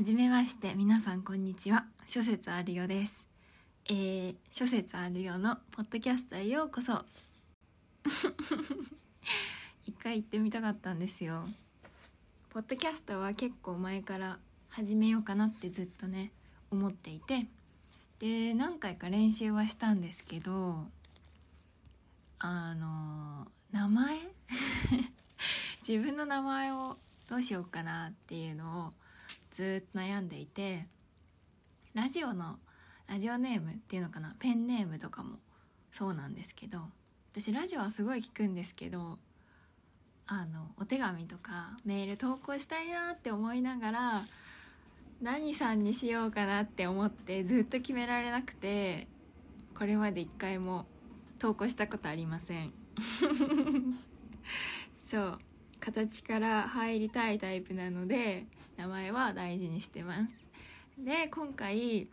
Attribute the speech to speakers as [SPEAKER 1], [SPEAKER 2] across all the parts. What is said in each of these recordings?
[SPEAKER 1] はじめまして皆さんこんにちは。諸説あるよです。えー、諸説あるよのポッドキャストへようこそ。一回行ってみたかったんですよ。ポッドキャストは結構前から始めようかなってずっとね思っていて。で何回か練習はしたんですけどあの名前？自分の名前をどうしようかなっていうのをずっと悩んでいてラジオのラジオネームっていうのかなペンネームとかもそうなんですけど私ラジオはすごい聞くんですけどあのお手紙とかメール投稿したいなって思いながら何さんにしようかなって思ってずっと決められなくてこれまで一回も投稿したことありません。そう。形から入りたいタイプなので名前は大事にしてます。で今回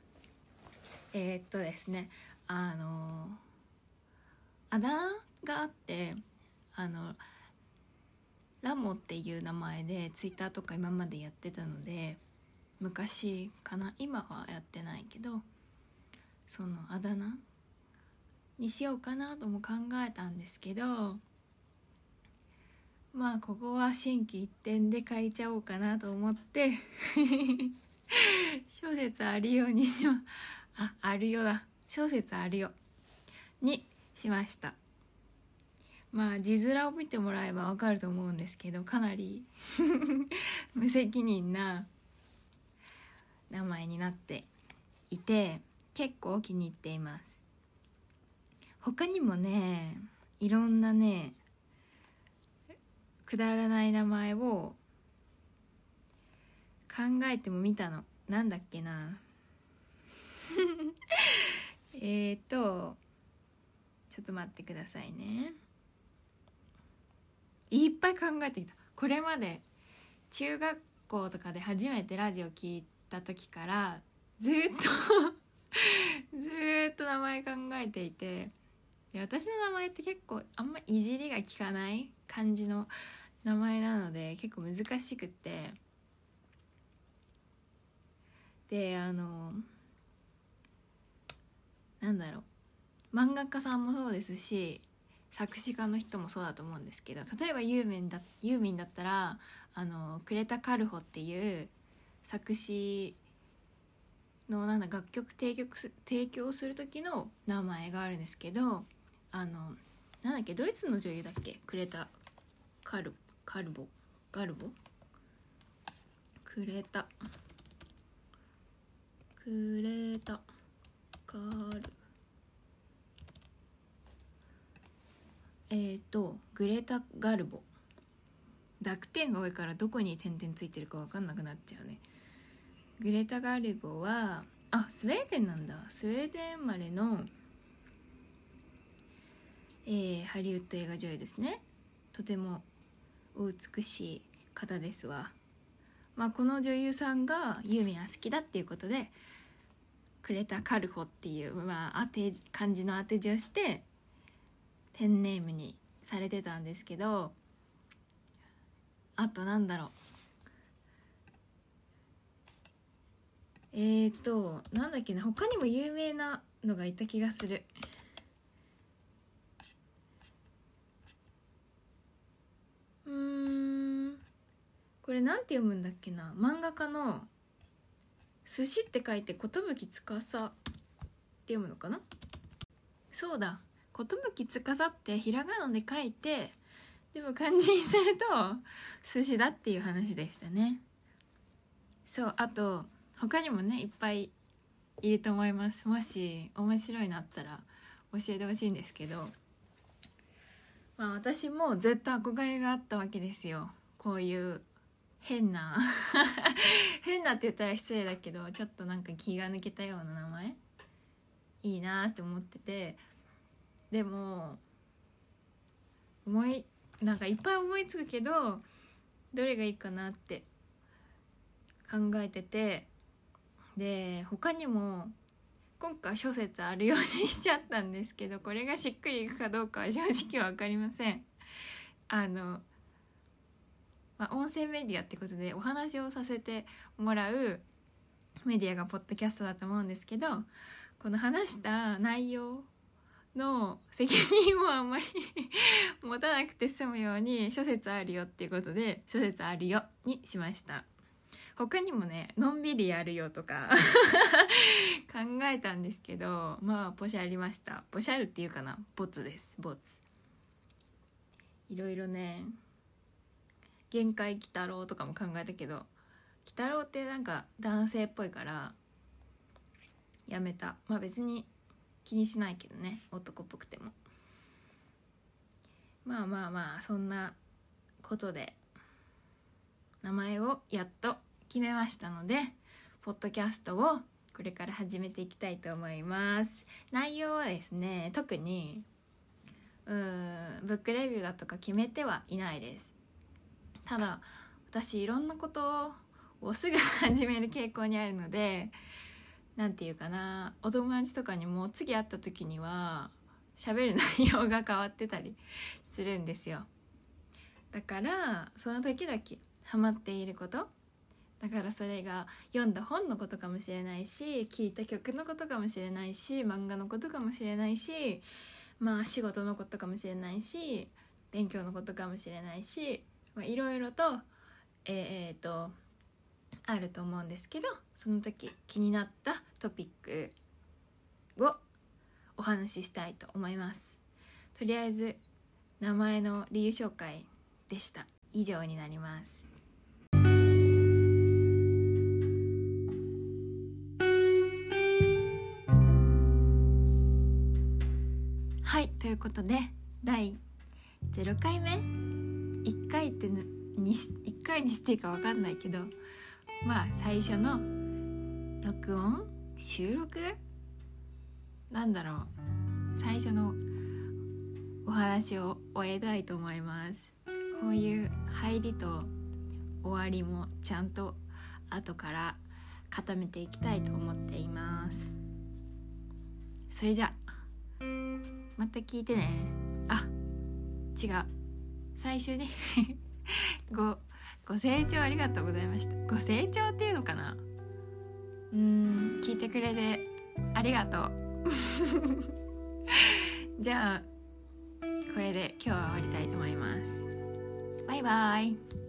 [SPEAKER 1] えー、っとですねあのあだ名があってあのラモっていう名前でツイッターとか今までやってたので昔かな今はやってないけどそのあだ名にしようかなとも考えたんですけどまあここは心機一転で書いちゃおうかなと思って 小説あるようにしよう。ああるよだ。小説あるよ。にしました。まあ字面を見てもらえばわかると思うんですけどかなり 無責任な名前になっていて結構気に入っています。他にもねいろんなねくだらない名前を考えてもみたの。なんだっけな。えっとちょっと待ってくださいね。いっぱい考えてきた。これまで中学校とかで初めてラジオ聞いた時からずっと ずっと名前考えていて。で私の名前って結構あんまいじりが効かない感じの名前なので結構難しくって。であのなんだろう。漫画家さんもそうですし作詞家の人もそうだと思うんですけど例えばユーミンだユーミンだったらあのクレタ・カルホっていう作詞のなんだ楽曲提供提供する時の名前があるんですけどあのなんだっけドイツの女優だっけ？クレタ・カルカルボ？ガルボ？クレタクレタカル。えっ、ー、とグレタ・ガルボ。濁点が多いからどこに点々ついてるか分かんなくなっちゃうね。グレタ・ガルボはあスウェーデンなんだ。スウェーデン生まれの、えー、ハリウッド映画女優ですね。とてもお美しい方ですわ。まあこの女優さんがユーミンは好きだっていうことでクレタ・カルホっていう、まあ、当て漢字の当て字をしてペンネームにされてたんですけどあとなんだろう。えーとなんだっけな。他にも有名なのがいた気がするうんこれなんて読むんだっけな？漫画家の「寿司」って書いて寿司って読むのかなそうだ寿司ってひらがなで書いてでも漢字にすると寿司だっていう話でしたねそうあと他にもねいっぱいいると思いますもし面白いのあったら教えてほしいんですけどまあ私もずっと憧れがあったわけですよこういう変な 変なって言ったら失礼だけどちょっとなんか気が抜けたような名前？いいなって思ってて。でも思いなんかいっぱい思いつくけどどれがいいかなって考えてて。で他にも今回諸説あるようにしちゃったんですけどこれがしっくりいくかどうかは正直分かりません。あの、まあ、音声メディアってことでお話をさせてもらうメディアがポッドキャストだと思うんですけどこの話した内容の責任をあんまり持たなくて済むように諸説あるよっていうことで諸説あるよにしました。他にもねのんびりやるよとか 考えたんですけどまあポシャりました。ポシャるっていうかなボツですボツ。いろいろね限界鬼太郎とかも考えたけど鬼太郎ってなんか男性っぽいからやめた。まあ別に気にしないけどね。男っぽくても。まあまあまあそんなことで名前をやっと決めましたのでポッドキャストをこれから始めていきたいと思います。内容はですね特にうんブックレビューだとか決めてはいないです。ただ私いろんなことをすぐ始める傾向にあるので何て言うかなお友達とかにも次会った時には喋る内容が変わってたりするんですよ。だからその時々ハマっていること。だからそれが読んだ本のことかもしれないし聴いた曲のことかもしれないし漫画のことかもしれないしまあ仕事のことかもしれないし勉強のことかもしれないしいろいろとえー、っとあると思うんですけどその時気になったトピックをお話ししたいと思います。とりあえず名前の理由紹介でした。以上になります。はいということで第0回目1回ってに1回にしていいか分かんないけどまあ最初の録音？収録？なんだろう。最初のお話を終えたいと思います。こういう入りと終わりもちゃんと後から固めていきたいと思っています。それじゃまた聞いてね。あ違う。最初に ごご清聴ありがとうございました。ご清聴っていうのかな？うん。聞いてくれてありがとう。じゃあこれで今日は終わりたいと思います。バイバイ